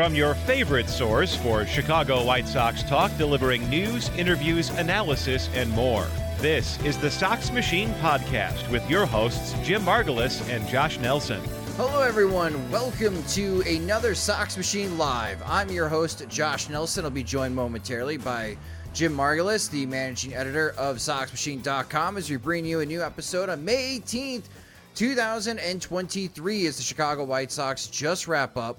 From your favorite source for Chicago White Sox talk, delivering news, interviews, analysis, and more. This is the Sox Machine Podcast with your hosts, Jim Margalus and Josh Nelson. Hello, everyone. Welcome to another Sox Machine Live. I'm your host, Josh Nelson. I'll be joined momentarily by Jim Margalus, the managing editor of SoxMachine.com, as we bring you a new episode on May 18th, 2023, as the Chicago White Sox just wrap up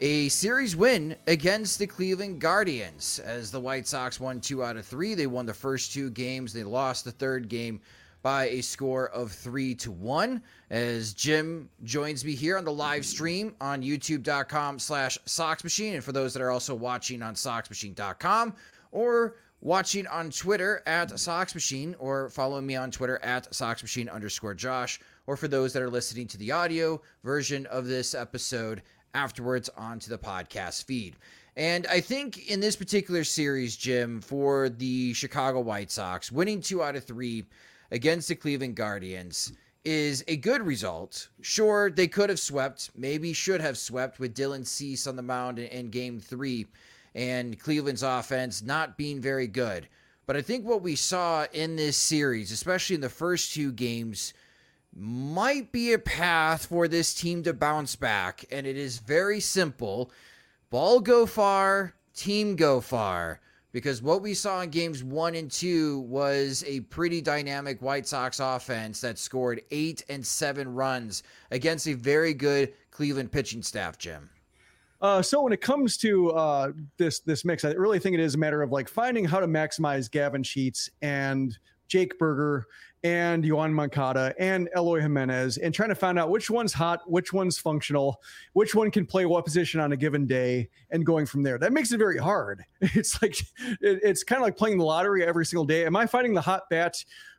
a series win against the Cleveland Guardians as the White Sox won two out of three. They won the first two games. They lost the third game by a score of three to one. As Jim joins me here on the live stream on youtube.com slash Sox Machine. And for those that are also watching on SoxMachine.com or watching on Twitter at Sox Machine or following me on Twitter at Sox Machine underscore Josh, or for those that are listening to the audio version of this episode afterwards onto the podcast feed. And I think in this particular series, Jim, for the Chicago White Sox, winning two out of three against the Cleveland Guardians is a good result. Sure, they could have swept, maybe should have swept with Dylan Cease on the mound in, in game three and Cleveland's offense not being very good. But I think what we saw in this series, especially in the first two games, might be a path for this team to bounce back. And it is very simple ball go far, team go far. Because what we saw in games one and two was a pretty dynamic White Sox offense that scored eight and seven runs against a very good Cleveland pitching staff, Jim. Uh, so when it comes to uh, this this mix, I really think it is a matter of like finding how to maximize Gavin Sheets and Jake Burger and Yoan Moncada and Eloy Jimenez and trying to find out which one's hot, which one's functional, which one can play what position on a given day and going from there. That makes it very hard. It's like, it, it's kind of like playing the lottery every single day. Am I finding the hot bat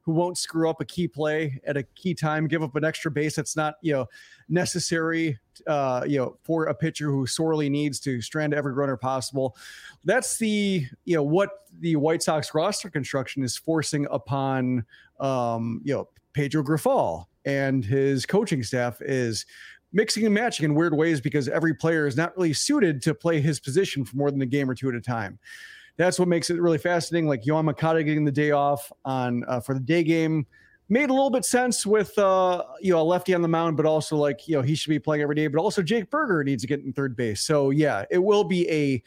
who won't screw up a key play at a key time, give up an extra base that's not, you know, necessary, uh, you know, for a pitcher who sorely needs to strand every runner possible. That's the, you know, what the White Sox roster construction is forcing upon, um, you know, Pedro Grifol and his coaching staff is mixing and matching in weird ways because every player is not really suited to play his position for more than a game or two at a time that's what makes it really fascinating. Like Yoan Moncada getting the day off on uh, for the day game made a little bit sense with uh, you know a lefty on the mound, but also like you know he should be playing every day. But also Jake Burger needs to get in third base. So yeah, it will be a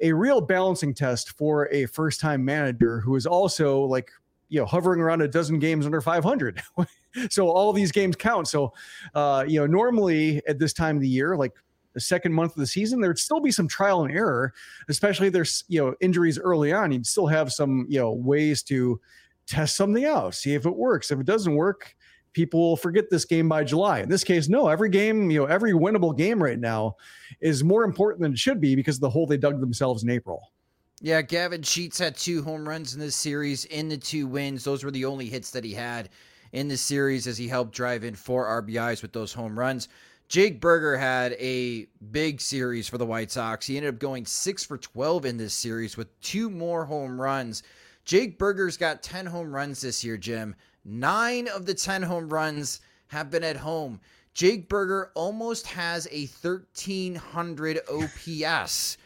a real balancing test for a first time manager who is also like you know hovering around a dozen games under 500 so all these games count so uh you know normally at this time of the year like the second month of the season, there'd still be some trial and error, especially if there's you know injuries early on. You'd still have some you know ways to test something out, see if it works. If it doesn't work, people will forget this game by July. In this case, no. Every game, you know, every winnable game right now is more important than it should be because of the hole they dug themselves in April. Yeah, Gavin Sheets had two home runs in this series in the two wins. Those were the only hits that he had in the series as he helped drive in four RBIs with those home runs. Jake Burger had a big series for the White Sox. He ended up going six for 12 in this series with two more home runs. Jake Burger's got 10 home runs this year, Jim. Nine of the 10 home runs have been at home. Jake Burger almost has a 1300 OPS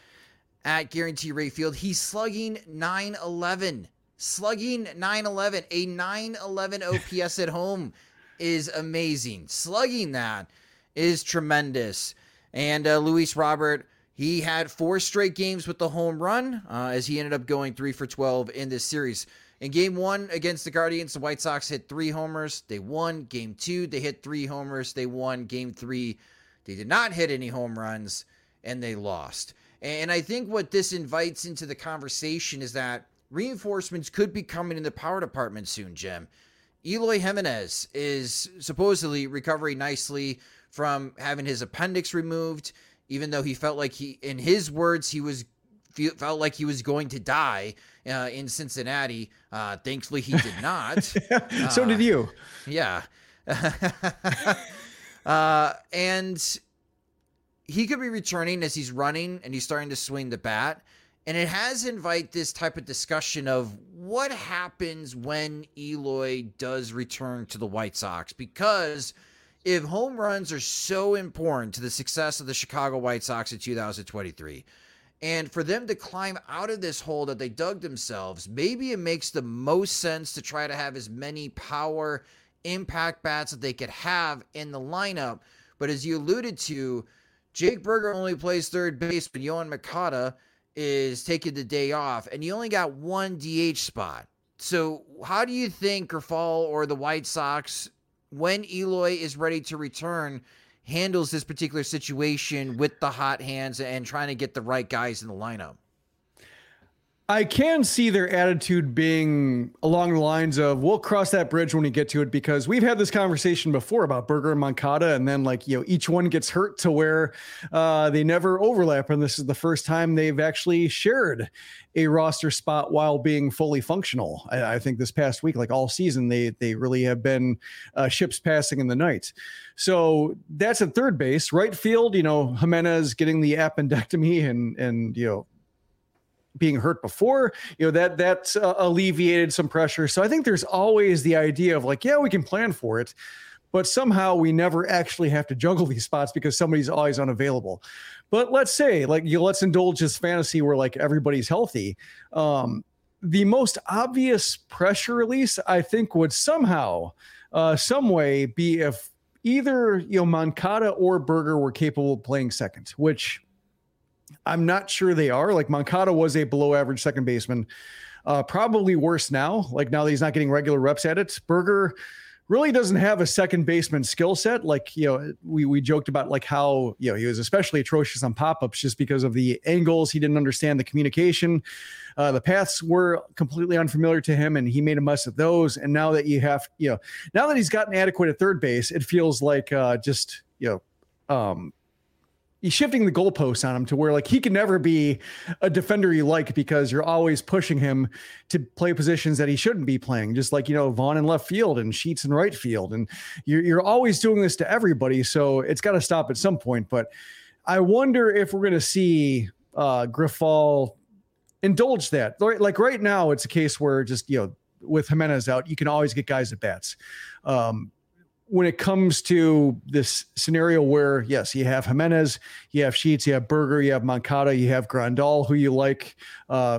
at Guaranteed Rate Field. He's slugging 911. Slugging 911. A 911 OPS at home is amazing. Slugging that is tremendous. And uh, Luis Robert, he had four straight games with the home run uh, as he ended up going three for 12 in this series. In game one against the Guardians, the White Sox hit three homers. They won. Game two, they hit three homers. They won. Game three, they did not hit any home runs and they lost. And I think what this invites into the conversation is that reinforcements could be coming in the power department soon, Jim. Eloy Jimenez is supposedly recovering nicely from having his appendix removed, even though he felt like he, in his words, he was felt like he was going to die uh, in Cincinnati. Uh, thankfully, he did not. so uh, did you. Yeah. Uh, and he could be returning as he's running and he's starting to swing the bat. And it has invite this type of discussion of what happens when Eloy does return to the White Sox because if home runs are so important to the success of the Chicago White Sox in 2023, and for them to climb out of this hole that they dug themselves, maybe it makes the most sense to try to have as many power impact bats that they could have in the lineup. But as you alluded to, Jake Burger only plays third base, but Yoan Moncada is taking the day off, and you only got one DH spot. So, how do you think Grifol or the White Sox, when Eloy is ready to return, handles this particular situation with the hot hands and trying to get the right guys in the lineup. I can see their attitude being along the lines of we'll cross that bridge when we get to it because we've had this conversation before about Burger and Moncada, and then like you know each one gets hurt to where uh, they never overlap, and this is the first time they've actually shared a roster spot while being fully functional. I, I think this past week, like all season, they they really have been uh, ships passing in the night. So that's at third base, right field. You know Jimenez getting the appendectomy and and you know being hurt before you know that that's uh, alleviated some pressure. So i think there's always the idea of like yeah we can plan for it but somehow we never actually have to juggle these spots because somebody's always unavailable. But let's say like you know, let's indulge this fantasy where like everybody's healthy. Um the most obvious pressure release i think would somehow uh some way be if either you know moncada or burger were capable of playing second which I'm not sure they are. Like Moncada was a below average second baseman. Uh, probably worse now. Like now that he's not getting regular reps at it. Burger really doesn't have a second baseman skill set. Like, you know, we, we joked about like how, you know, he was especially atrocious on pop-ups just because of the angles. He didn't understand the communication. Uh, the paths were completely unfamiliar to him and he made a mess of those. And now that you have, you know, now that he's gotten adequate at third base, it feels like uh, just, you know, um, he's shifting the goalposts on him to where like he can never be a defender you like because you're always pushing him to play positions that he shouldn't be playing. Just like you know Vaughn in left field and Sheets in right field, and you're you're always doing this to everybody. So it's got to stop at some point. But I wonder if we're going to see uh, Grifol indulge that. Like right now, it's a case where just you know with Jimenez out, you can always get guys at bats. Um, when it comes to this scenario where yes, you have Jimenez, you have Sheets, you have Burger, you have Moncada, you have Grandal, who you like. Uh,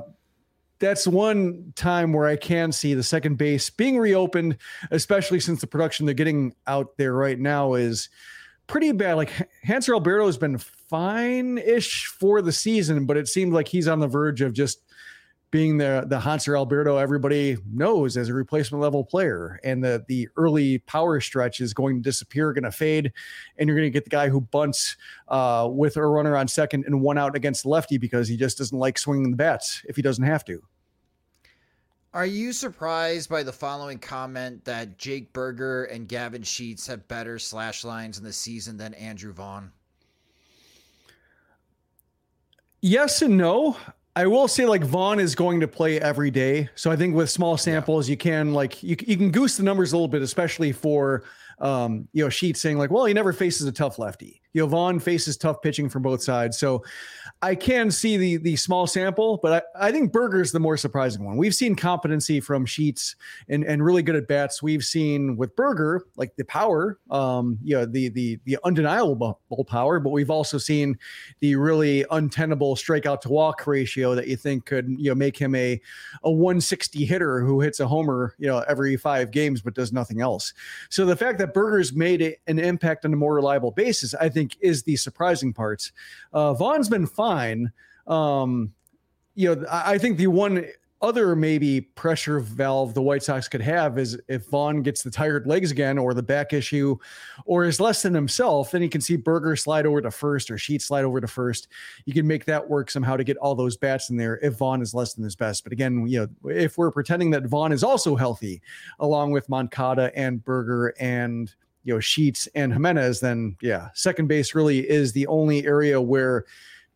that's one time where I can see the second base being reopened, especially since the production they're getting out there right now is pretty bad. Like Hanser Alberto has been fine-ish for the season, but it seemed like he's on the verge of just being the the Hanser Alberto everybody knows as a replacement level player, and the the early power stretch is going to disappear, going to fade, and you're going to get the guy who bunts uh, with a runner on second and one out against lefty because he just doesn't like swinging the bats if he doesn't have to. Are you surprised by the following comment that Jake Burger and Gavin Sheets have better slash lines in the season than Andrew Vaughn? Yes and no. I will say like Vaughn is going to play every day. So I think with small samples, yeah. you can like you, you can goose the numbers a little bit, especially for um, you know, Sheets saying like, well, he never faces a tough lefty. You know, Vaughn faces tough pitching from both sides. So I can see the the small sample, but I, I think Burger's the more surprising one. We've seen competency from Sheets and, and really good at bats. We've seen with Burger, like the power, um, you know, the the the undeniable power, but we've also seen the really untenable strikeout to walk ratio that you think could, you know, make him a a 160 hitter who hits a homer, you know, every five games but does nothing else. So the fact that Burger's made an impact on a more reliable basis, I think, is the surprising part. Uh, Vaughn's been fine. Um, you know, I, think the one other maybe pressure valve the White Sox could have is if Vaughn gets the tired legs again or the back issue or is less than himself, then you can see Burger slide over to first or Sheet slide over to first. You can make that work somehow to get all those bats in there if Vaughn is less than his best. But again, you know, if we're pretending that Vaughn is also healthy along with Moncada and Burger and you know Sheets and Jimenez, then yeah, second base really is the only area where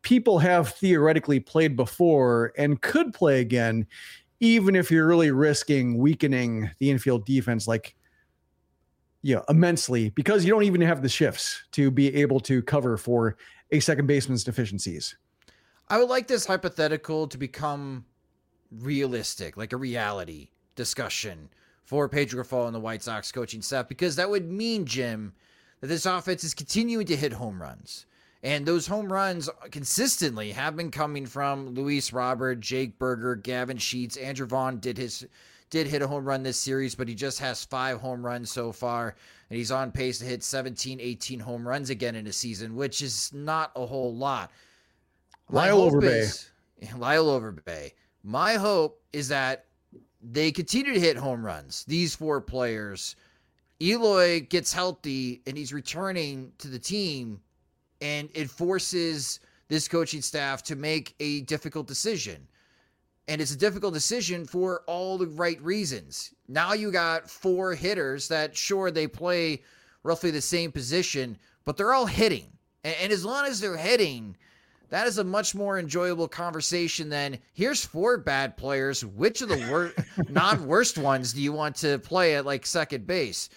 people have theoretically played before and could play again, even if you're really risking weakening the infield defense like you know immensely because you don't even have the shifts to be able to cover for a second baseman's deficiencies. I would like this hypothetical to become realistic, like a reality discussion for Pedro Grifol and the White Sox coaching staff, because that would mean, Jim, that this offense is continuing to hit home runs. And those home runs consistently have been coming from Luis Robert, Jake Burger, Gavin Sheets. Andrew Vaughn did his did hit a home run this series, but he just has five home runs so far. And he's on pace to hit 17, 18 home runs again in a season, which is not a whole lot. Lyle Overbay. Lyle Overbay. My hope is that they continue to hit home runs. These four players. Eloy gets healthy and he's returning to the team and it forces this coaching staff to make a difficult decision. And it's a difficult decision for all the right reasons. Now you got four hitters that, sure, they play roughly the same position, but they're all hitting. And, as long as they're hitting, that is a much more enjoyable conversation than here's four bad players. Which of the wor- non worst ones do you want to play at like second base?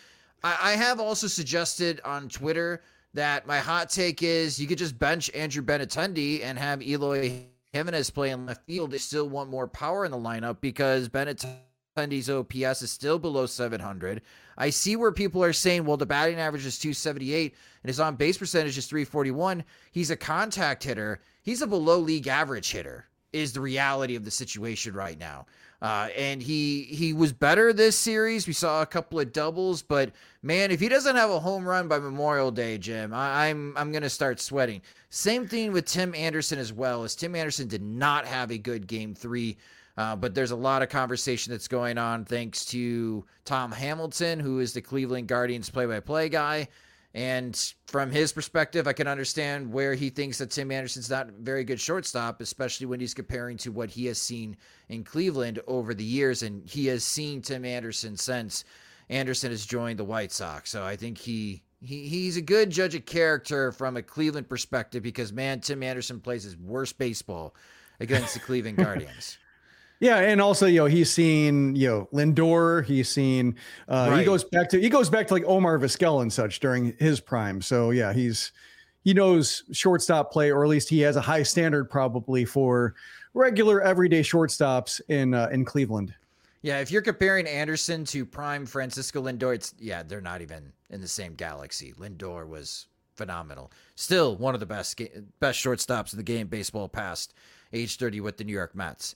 I, I have also suggested on Twitter that my hot take is you could just bench Andrew Benintendi and have Eloy Jimenez play in left field. They still want more power in the lineup because Benintendi's OPS is still below 700. I see where people are saying, well, the batting average is 278 and his on base percentage is 341. He's a contact hitter. He's a below league average hitter, is the reality of the situation right now. Uh, and he he was better this series. We saw a couple of doubles, but man, if he doesn't have a home run by Memorial Day, Jim, I, I'm I'm gonna start sweating. Same thing with Tim Anderson as well. As Tim Anderson did not have a good game three. Uh, but there's a lot of conversation that's going on thanks to Tom Hamilton, who is the Cleveland Guardians play by play guy. And from his perspective, I can understand where he thinks that Tim Anderson's not a very good shortstop, especially when he's comparing to what he has seen in Cleveland over the years. And he has seen Tim Anderson since Anderson has joined the White Sox. So I think he, he he's a good judge of character from a Cleveland perspective because, man, Tim Anderson plays his worst baseball against the Cleveland Guardians. Yeah, and also you know he's seen you know Lindor. He's seen uh, right. he goes back to he goes back to like Omar Vizquel and such during his prime. So yeah, he's he knows shortstop play, or at least he has a high standard probably for regular everyday shortstops in uh, in Cleveland. Yeah, if you're comparing Anderson to prime Francisco Lindor, it's yeah they're not even in the same galaxy. Lindor was phenomenal. Still one of the best best shortstops of the game baseball past age 30 with the New York Mets.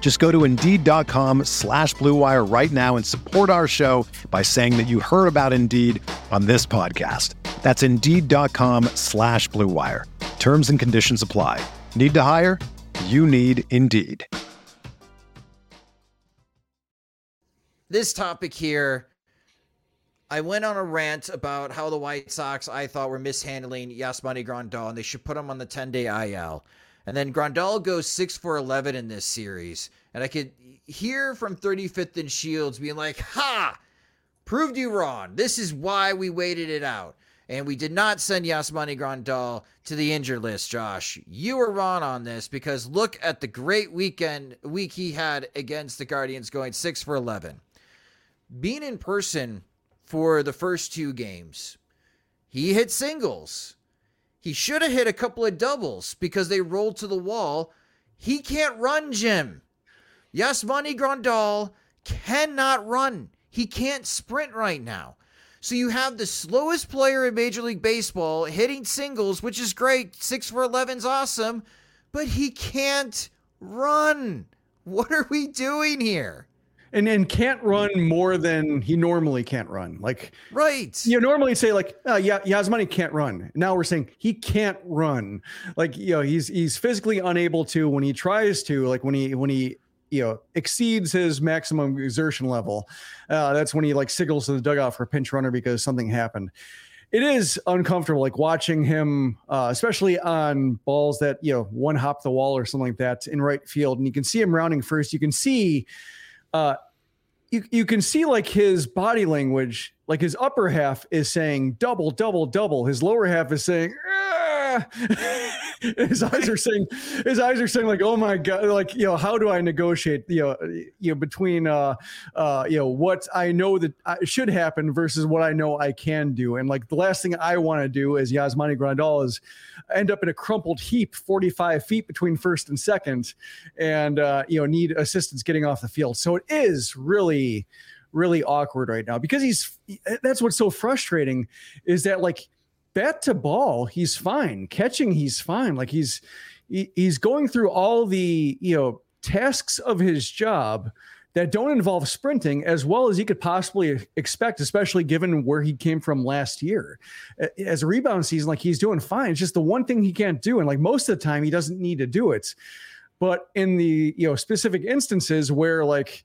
Just go to Indeed.com slash BlueWire right now and support our show by saying that you heard about Indeed on this podcast. That's Indeed.com slash BlueWire. Terms and conditions apply. Need to hire? You need Indeed. This topic here, I went on a rant about how the White Sox I thought were mishandling Yasmani Grandal and they should put him on the 10-day IL. And then Grandal goes 6 for 11 in this series. And I could hear from 35th and Shields being like, Ha! Proved you wrong. This is why we waited it out. And we did not send Yasmani Grandal to the injured list, Josh. You were wrong on this because look at the great weekend week he had against the Guardians going 6 for 11. Being in person for the first two games, he hit singles. He should have hit a couple of doubles because they rolled to the wall. He can't run, Jim. Yasmani Grandal cannot run. He can't sprint right now. So you have the slowest player in Major League Baseball hitting singles, which is great. 6 for 11 is awesome, but he can't run. What are we doing here? And and can't run more than he normally can't run. Like right, you normally say like, uh, yeah, Yasmani can't run. Now we're saying he can't run. Like you know, he's he's physically unable to when he tries to. Like when he when he you know exceeds his maximum exertion level, uh, that's when he like signals to the dugout for a pinch runner because something happened. It is uncomfortable, like watching him, uh, especially on balls that you know one hop the wall or something like that in right field, and you can see him rounding first. You can see uh, you you can see like his body language, like his upper half is saying double, double, double. His lower half is saying. his eyes are saying his eyes are saying like oh my god like you know how do i negotiate you know you know between uh uh you know what i know that I, should happen versus what i know i can do? And like the last thing i want to do as yasmani grandal is end up in a crumpled heap 45 feet between first and second and uh you know need assistance getting off the field. So it is really really awkward right now because he's that's what's so frustrating is that like bat to ball, he's fine. Catching, he's fine. Like he's he, he's going through all the you know tasks of his job that don't involve sprinting as well as he could possibly expect, especially given where he came from last year. As a rebound season, like he's doing fine. It's just the one thing he can't do, and like most of the time, he doesn't need to do it. But in the you know specific instances where like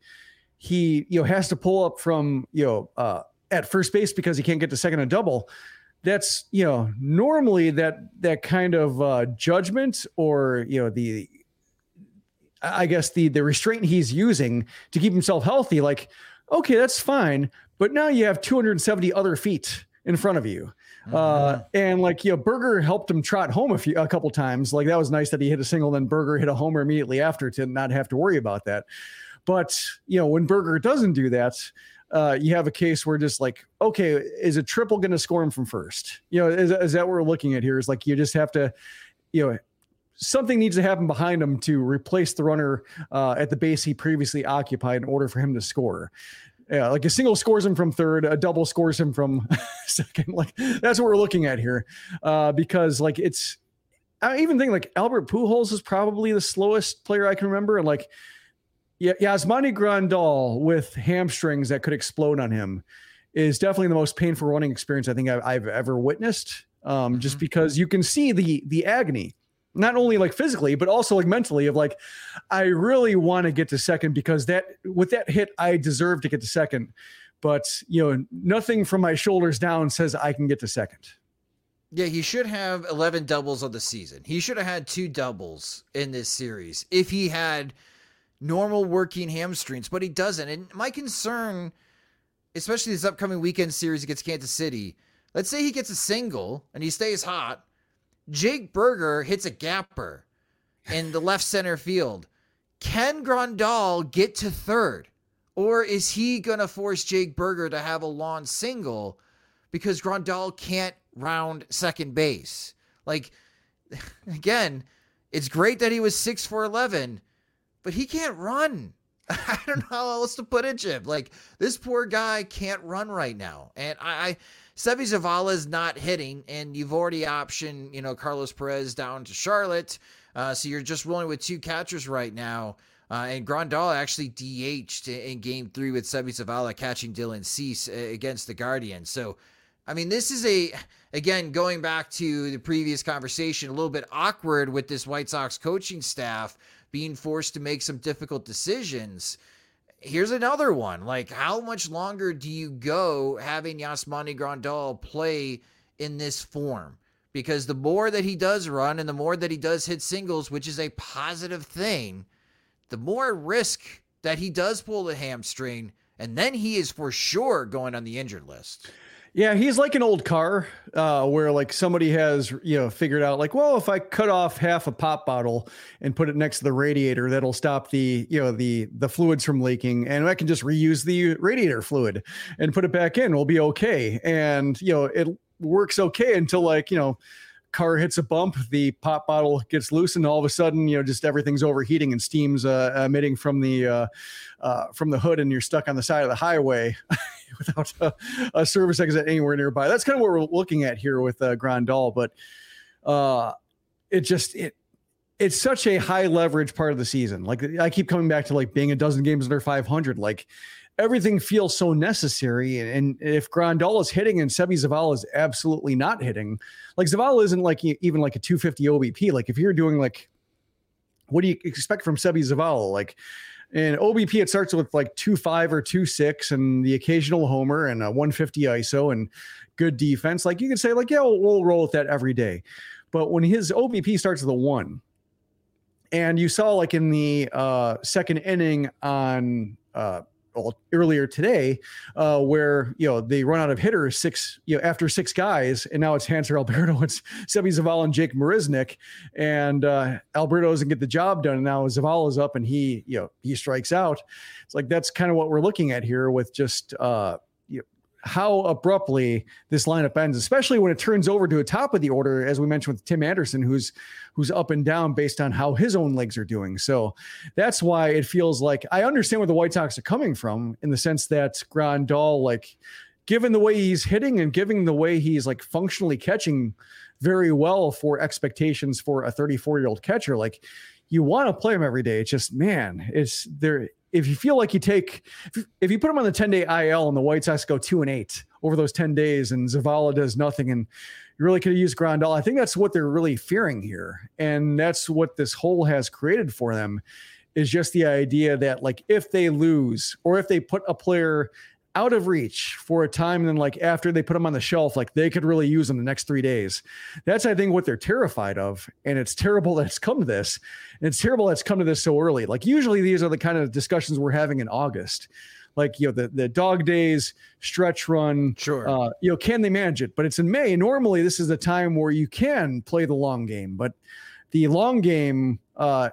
he you know has to pull up from you know uh, at first base because he can't get to second and double that's you know normally that that kind of uh, judgment or you know the I guess the the restraint he's using to keep himself healthy, like okay, that's fine, but now you have 270 other feet in front of you. Uh, mm-hmm. Uh, and like you know, Burger helped him trot home a few a couple times. Like that was nice that he hit a single, then Burger hit a homer immediately after to not have to worry about that. But you know, when Burger doesn't do that, uh, you have a case where just like, okay, is a triple going to score him from first? You know, is, is that what we're looking at here? Is like you just have to, you know, something needs to happen behind him to replace the runner uh, at the base he previously occupied in order for him to score. Yeah, like a single scores him from third, a double scores him from second. Like that's what we're looking at here, uh, because like it's. I even think like Albert Pujols is probably the slowest player I can remember, and like yeah, Yasmani Grandal with hamstrings that could explode on him is definitely the most painful running experience I think I've, I've ever witnessed. Um, mm-hmm. Just because you can see the the agony, not only like physically but also like mentally of like, I really want to get to second because that with that hit I deserve to get to second, but you know nothing from my shoulders down says I can get to second. Yeah, he should have 11 doubles of the season. He should have had two doubles in this series if he had normal working hamstrings, but he doesn't. And my concern, especially this upcoming weekend series against Kansas City, let's say he gets a single and he stays hot. Jake Burger hits a gapper in the left center field. Can Grandal get to third? Or is he going to force Jake Burger to have a long single because Grandal can't round second base? Like, again, it's great that he was 6 for 11 but he can't run. I don't know how else to put it, Jim. Like this poor guy can't run right now, and I, I Zavala is not hitting, and you've already optioned, you know, Carlos Perez down to Charlotte, uh, so you're just rolling with two catchers right now. Uh, and Grandal actually DH'd in game three with Seby Zavala catching Dylan Cease uh, against the Guardians. So, I mean, this is a, again, going back to the previous conversation, a little bit awkward with this White Sox coaching staff being forced to make some difficult decisions. Here's another one. Like, how much longer do you go having Yasmani Grandal play in this form? Because the more that he does run and the more that he does hit singles, which is a positive thing, the more risk that he does pull the hamstring, and then he is for sure going on the injured list. Yeah, he's like an old car uh, where like somebody has you know figured out like, well, if I cut off half a pop bottle and put it next to the radiator, that'll stop the you know the the fluids from leaking, and I can just reuse the radiator fluid and put it back in. We'll be okay, and you know it works okay until like you know car hits a bump, the pop bottle gets loose, and all of a sudden, you know, just everything's overheating and steam's uh, emitting from the uh, uh, from the hood, and you're stuck on the side of the highway without a, a, service exit anywhere nearby. That's kind of what we're looking at here with uh, Grandal, but uh, it just it it's such a high leverage part of the season. Like I keep coming back to like being a dozen games under 500. Like everything feels so necessary. And, if Grandal is hitting and Seby Zavala is absolutely not hitting, like Zavala isn't like even like a 250 OBP. Like if you're doing like, what do you expect from Seby Zavala? Like, in OBP, it starts with like two five or two six, and the occasional homer and a 150 ISO and good defense. Like you can say, like, yeah, we'll, we'll roll with that every day. But when his OBP starts with a one, and you saw like in the uh, second inning on uh, earlier today, uh, where you know they run out of hitters six, you know, after six guys, and now it's Hanser Alberto, it's Seby Zavala and Jake Marisnick, and uh, Alberto doesn't get the job done, and now Zavala's up and he, you know, he strikes out. It's like that's kind of what we're looking at here with just uh, how abruptly this lineup ends, especially when it turns over to a top of the order, as we mentioned with Tim Anderson, who's who's up and down based on how his own legs are doing. So that's why it feels like I understand where the White Sox are coming from in the sense that Grandal, like given the way he's hitting and given the way he's like functionally catching very well for expectations for a 34 year old catcher, like you want to play him every day. It's just man, it's there if you feel like you take if you put him on the 10 day IL and the White Sox go two and eight over those 10 days and Zavala does nothing and you really could have used Grandal. I think that's what they're really fearing here. And that's what this hole has created for them is just the idea that like if they lose or if they put a player out of reach for a time and then like after they put them on the shelf like they could really use them the next three days. That's i think what they're terrified of and it's terrible that it's come to this and it's terrible that it's come to this so early. Like usually these are the kind of discussions we're having in august. Like you know the, the dog days stretch run sure. uh, you know can they manage it? But it's in may. Normally this is the time where you can play the long game but the long game uh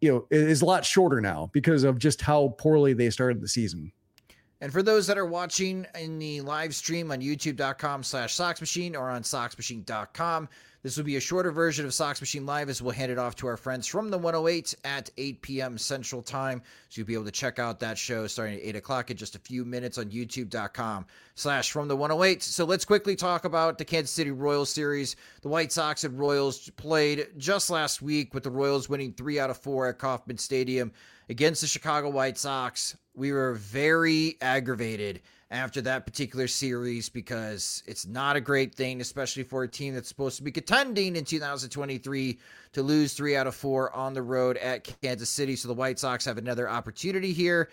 you know is a lot shorter now because of just how poorly they started the season and for those that are watching in the live stream on youtube.com slash soxmachine or on soxmachine.com, this will be a shorter version of Sox Machine Live as we'll hand it off to our friends from the 108 at 8 p.m. Central Time. So you'll be able to check out that show starting at 8 o'clock in just a few minutes on youtube.com slash from the 108. So let's quickly talk about the Kansas City Royals series. The White Sox and Royals played just last week with the Royals winning three out of four at Kauffman Stadium against the Chicago White Sox. We were very aggravated after that particular series because it's not a great thing, especially for a team that's supposed to be contending in 2023 to lose three out of four on the road at Kansas City. So the White Sox have another opportunity here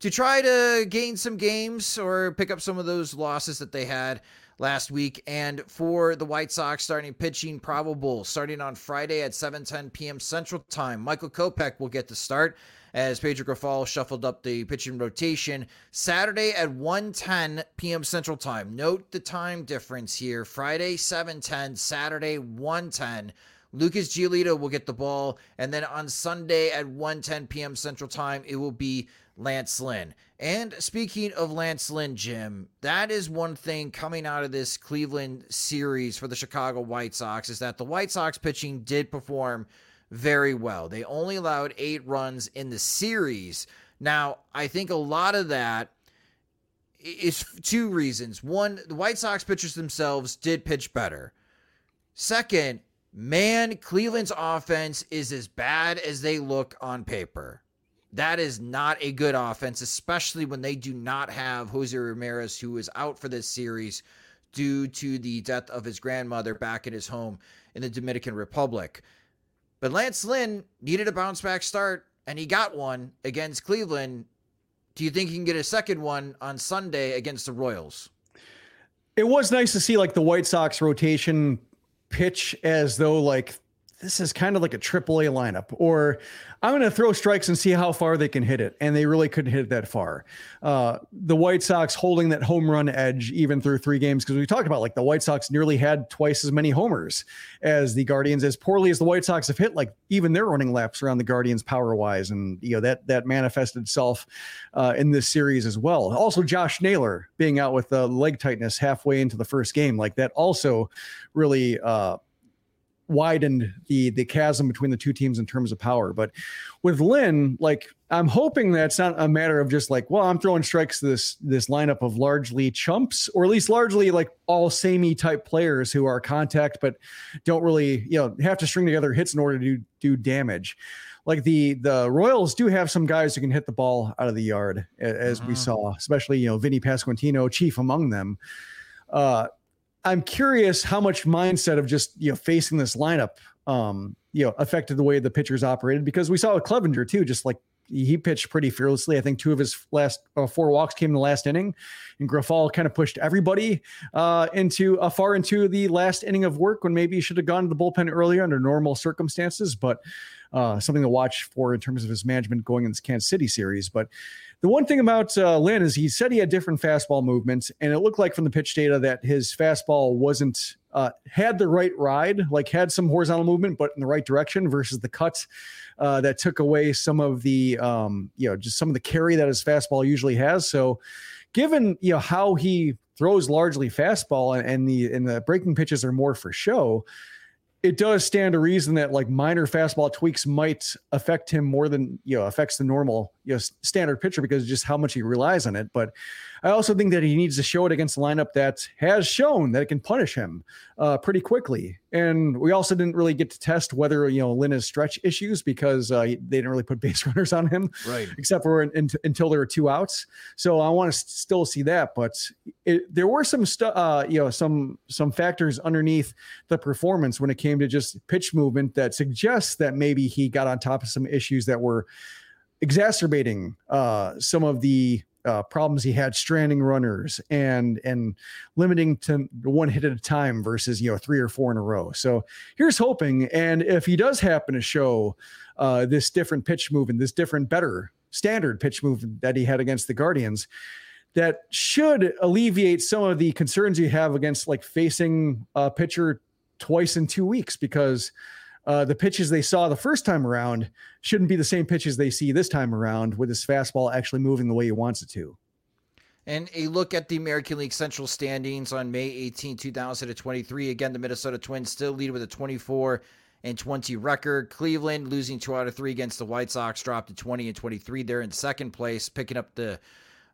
to try to gain some games or pick up some of those losses that they had last week. And for the White Sox starting pitching probable starting on Friday at 7:10 p.m. Central Time. Michael Kopech will get the start as Pedro Grifol shuffled up the pitching rotation. Saturday at 1:10 p.m. Central Time. Note the time difference here. Friday 7:10, Saturday 1:10. Lucas Giolito will get the ball, and then on Sunday at 1:10 p.m. Central Time, it will be Lance Lynn. And speaking of Lance Lynn, Jim, that is one thing coming out of this Cleveland series for the Chicago White Sox is that the White Sox pitching did perform very well. They only allowed eight runs in the series. Now, I think a lot of that is two reasons. One, the White Sox pitchers themselves did pitch better. Second, man, Cleveland's offense is as bad as they look on paper. That is not a good offense, especially when they do not have Jose Ramirez, who is out for this series due to the death of his grandmother back in his home in the Dominican Republic. But Lance Lynn needed a bounce back start, and he got one against Cleveland. Do you think he can get a second one on Sunday against the Royals? It was nice to see like the White Sox rotation pitch as though like this is kind of like a triple A lineup, or I'm going to throw strikes and see how far they can hit it. And they really couldn't hit it that far. Uh, the White Sox holding that home run edge even through three games, because we talked about like the White Sox nearly had twice as many homers as the Guardians, as poorly as the White Sox have hit, like even they're running laps around the Guardians power wise. And, you know, that, that manifested itself uh, in this series as well. Also, Josh Naylor being out with uh, leg tightness halfway into the first game, like that also really, uh, widened the the chasm between the two teams in terms of power. But with Lynn, like I'm hoping that's not a matter of just like, well, I'm throwing strikes to this this lineup of largely chumps, or at least largely like all samey type players who are contact but don't really, you know, have to string together hits in order to do, do damage. Like the the Royals do have some guys who can hit the ball out of the yard, as we mm-hmm. saw, especially you know Vinny Pasquantino, chief among them. Uh, I'm curious how much mindset of just you know facing this lineup um you know affected the way the pitchers operated because we saw with Clevinger too, just like he pitched pretty fearlessly. I think two of his last uh, four walks came in the last inning, and Grifol kind of pushed everybody uh, into uh, far into the last inning of work when maybe he should have gone to the bullpen earlier under normal circumstances. But uh, something to watch for in terms of his management going in this Kansas City series. But the one thing about uh, Lynn is he said he had different fastball movements, and it looked like from the pitch data that his fastball wasn't uh, had the right ride, like had some horizontal movement, but in the right direction versus the cut uh, that took away some of the, um, you know, just some of the carry that his fastball usually has. So, given you know how he throws largely fastball and, and the and the breaking pitches are more for show it does stand to reason that like minor fastball tweaks might affect him more than you know affects the normal you know standard pitcher because just how much he relies on it. But I also think that he needs to show it against a lineup that has shown that it can punish him uh, pretty quickly. And we also didn't really get to test whether you know Lynn has stretch issues because uh, they didn't really put base runners on him, right? Except for in, in, until there were two outs. So I want to still see that. But it, there were some stuff, uh, you know, some some factors underneath the performance when it came to just pitch movement that suggests that maybe he got on top of some issues that were exacerbating uh, some of the uh, problems he had stranding runners and and limiting to one hit at a time versus you know three or four in a row. So here's hoping, and if he does happen to show uh, this different pitch move and this different, better standard pitch move that he had against the Guardians, that should alleviate some of the concerns you have against like facing a pitcher twice in two weeks because uh, the pitches they saw the first time around shouldn't be the same pitches they see this time around with his fastball actually moving the way he wants it to. And a look at the American League Central standings on May 18, 2023. Again, the Minnesota Twins still lead with a 24 and 20 record. Cleveland losing two out of three against the White Sox, dropped to 20 and 23. They're in second place, picking up the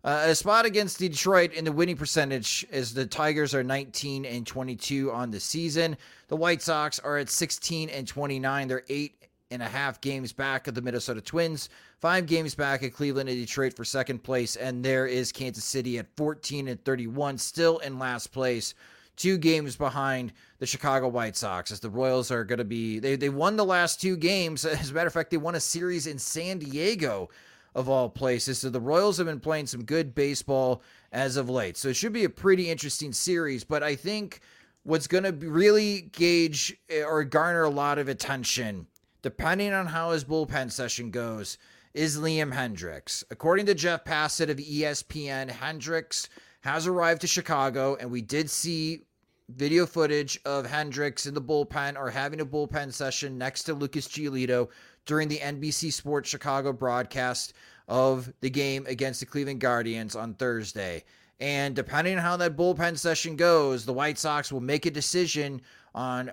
uh, a spot against Detroit in the winning percentage as the Tigers are 19 and 22 on the season. The White Sox are at 16 and 29. They're eight and a half games back of the Minnesota Twins, five games back at Cleveland and Detroit for second place, and there is Kansas City at 14 and 31, still in last place, two games behind the Chicago White Sox. As the Royals are going to be, they they won the last two games. As a matter of fact, they won a series in San Diego of all places. So the Royals have been playing some good baseball as of late. So it should be a pretty interesting series. But I think what's going to really gauge eh, or garner a lot of attention, depending on how his bullpen session goes, is Liam Hendriks. According to Jeff Passan of ESPN, Hendriks has arrived to Chicago, and we did see video footage of Hendriks in the bullpen or having a bullpen session next to Lucas Giolito during the NBC Sports Chicago broadcast of the game against the Cleveland Guardians on Thursday. And depending on how that bullpen session goes, the White Sox will make a decision on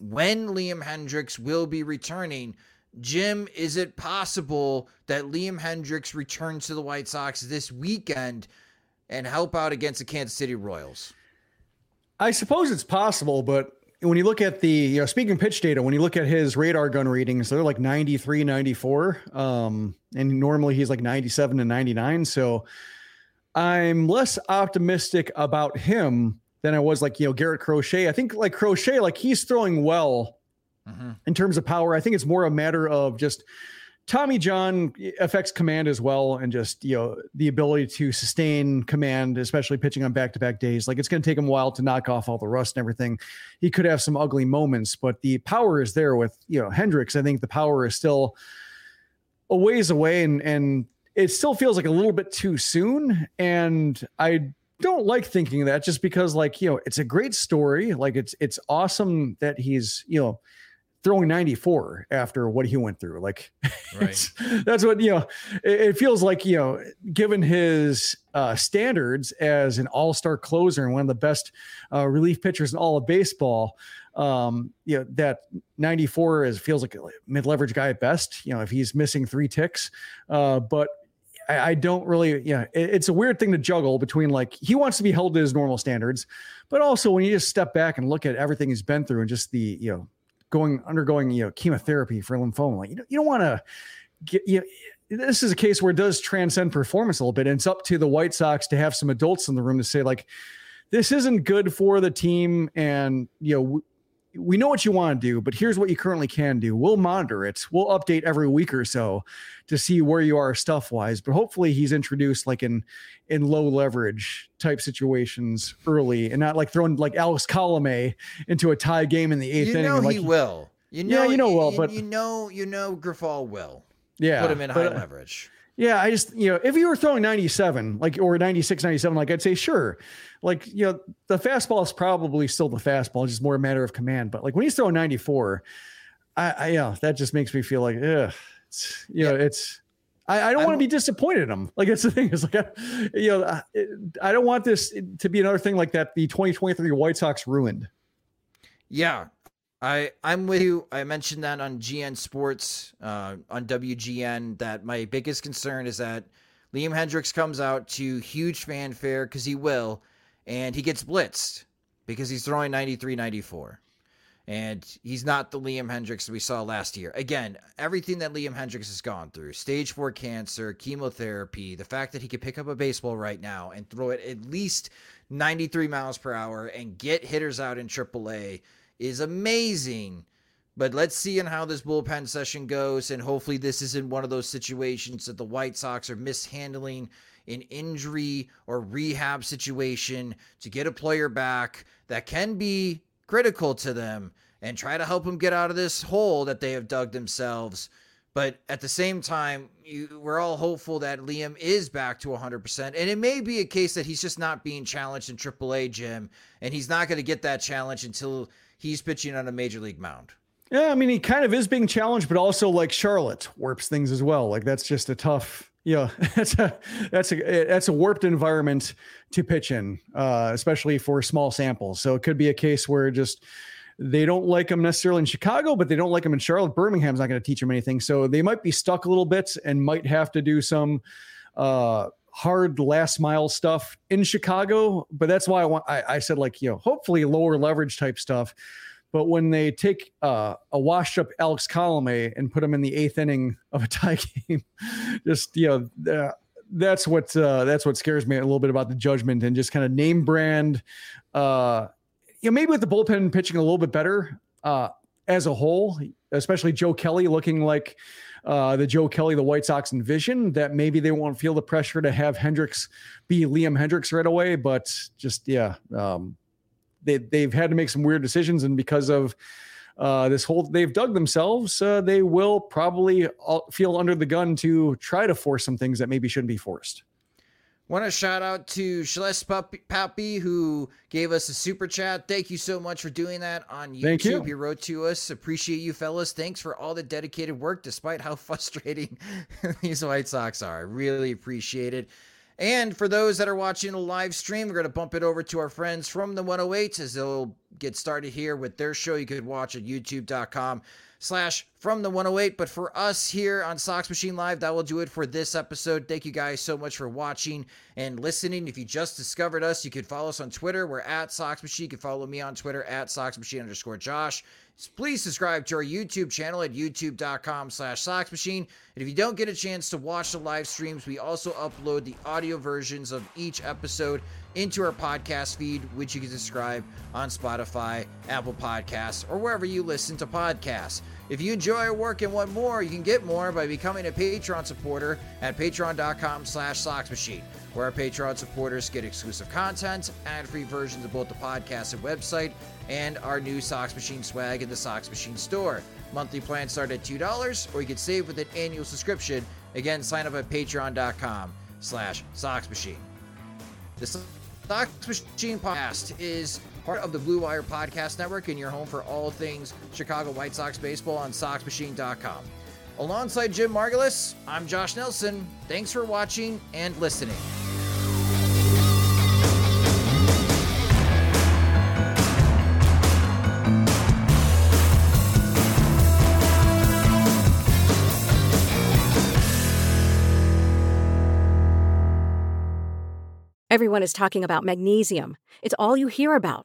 when Liam Hendriks will be returning. Jim, is it possible that Liam Hendriks returns to the White Sox this weekend and help out against the Kansas City Royals? I suppose it's possible, but when you look at the, you know, speaking pitch data, when you look at his radar gun readings, they're like 93, 94. Um, and normally he's like 97 and 99. So I'm less optimistic about him than I was like, you know, Garrett Crochet. I think like Crochet, like he's throwing well mm-hmm. in terms of power. I think it's more a matter of just Tommy John affects command as well, and just you know the ability to sustain command, especially pitching on back-to-back days. Like it's going to take him a while to knock off all the rust and everything. He could have some ugly moments, but the power is there with you know Hendriks. I think the power is still a ways away, and and it still feels like a little bit too soon. And I don't like thinking that just because like you know it's a great story. Like it's it's awesome that he's you know throwing 94 after what he went through. Like right. that's what, you know, it, it, feels like, you know, given his uh, standards as an all-star closer and one of the best uh, relief pitchers in all of baseball, um, you know, that 94 is feels like a mid-leverage guy at best, you know, if he's missing three ticks. Uh, but I, I don't really, yeah, it, it's a weird thing to juggle between like he wants to be held to his normal standards, but also when you just step back and look at everything he's been through and just the, you know, going undergoing you know chemotherapy for lymphoma. Like, you don't, you don't want to get you. Know, this is a case where it does transcend performance a little bit. And it's up to the White Sox to have some adults in the room to say like, this isn't good for the team, and you know we know what you want to do, but here's what you currently can do. We'll monitor it. We'll update every week or so to see where you are stuff wise. But hopefully he's introduced like in in low leverage type situations early and not like throwing like Alex Colome into a tie game in the eighth you inning. Know like, he will. You know, yeah, you know well, you, but you know, you know, Grifol will. Yeah, put him in high but, uh, leverage. Yeah, I just, you know, if you were throwing 97, like, or 96, 97, like, I'd say, sure. Like, you know, the fastball is probably still the fastball, it's just more a matter of command. But like when he's throwing 94, I, I yeah, that just makes me feel like, ugh, it's, you yeah. know, it's, I, I don't want to be disappointed in him. Like, that's the thing is like, I, you know, I, I don't want this to be another thing like that the 2023 White Sox ruined. Yeah, I I'm with you. I mentioned that on GN Sports, uh, on WGN, that my biggest concern is that Liam Hendriks comes out to huge fanfare because he will, and he gets blitzed because he's throwing 93 94. And he's not the Liam Hendriks that we saw last year. Again, everything that Liam Hendriks has gone through stage four cancer, chemotherapy, the fact that he could pick up a baseball right now and throw it at least 93 miles per hour and get hitters out in AAA is amazing. But let's see in how this bullpen session goes. And hopefully, this isn't one of those situations that the White Sox are mishandling an injury or rehab situation to get a player back that can be critical to them and try to help them get out of this hole that they have dug themselves. But at the same time, you, we're all hopeful that Liam is back to 100%. And it may be a case that he's just not being challenged in AAA, Jim, and he's not going to get that challenge until he's pitching on a major league mound. Yeah, I mean, he kind of is being challenged, but also like Charlotte warps things as well. Like that's just a tough, yeah, that's a that's a that's a warped environment to pitch in, uh, especially for small samples. So it could be a case where just they don't like him necessarily in Chicago, but they don't like him in Charlotte. Birmingham's not going to teach him anything, so they might be stuck a little bit and might have to do some uh, hard last mile stuff in Chicago. But that's why I want I, I said like you know hopefully lower leverage type stuff but when they take uh, a washed up Alex Colome and put him in the eighth inning of a tie game, just you know, uh, that's what uh, that's what scares me a little bit about the judgment and just kind of name brand. Uh, you know, maybe with the bullpen pitching a little bit better uh, as a whole, especially Joe Kelly looking like uh, the Joe Kelly the White Sox envision. That maybe they won't feel the pressure to have Hendriks be Liam Hendriks right away, but just yeah. Um, they they've had to make some weird decisions, and because of uh, this whole they've dug themselves, uh, they will probably feel under the gun to try to force some things that maybe shouldn't be forced. Want to shout out to Shelest Pappy who gave us a super chat. Thank you so much for doing that on YouTube. Thank you. He wrote to us. Appreciate you, fellas. Thanks for all the dedicated work, despite how frustrating these White Sox are. I really appreciate it. And for those that are watching the live stream, we're going to bump it over to our friends from the 108s as they'll get started here with their show. You could watch at youtube.com slash from the 108. But for us here on Sox Machine Live, that will do it for this episode. Thank you guys so much for watching and listening. If you just discovered us, you can follow us on Twitter. We're at Sox Machine. You can follow me on Twitter at Sox Machine underscore Josh. Please subscribe to our YouTube channel at youtube.com slash Sox Machine. And if you don't get a chance to watch the live streams, we also upload the audio versions of each episode into our podcast feed, which you can subscribe on Spotify, Apple Podcasts, or wherever you listen to podcasts. If you enjoy our work and want more, you can get more by becoming a Patreon supporter at patreon.com slash soxmachine, where our Patreon supporters get exclusive content, ad-free versions of both the podcast and website, and our new Sox Machine swag in the Sox Machine store. Monthly plans start at $2, or you can save with an annual subscription. Again, sign up at patreon.com slash soxmachine. The Sox Machine podcast is part of the Blue Wire Podcast Network and your home for all things Chicago White Sox baseball on SoxMachine.com. Alongside Jim Margalus, I'm Josh Nelson. Thanks for watching and listening. Everyone is talking about magnesium. It's all you hear about.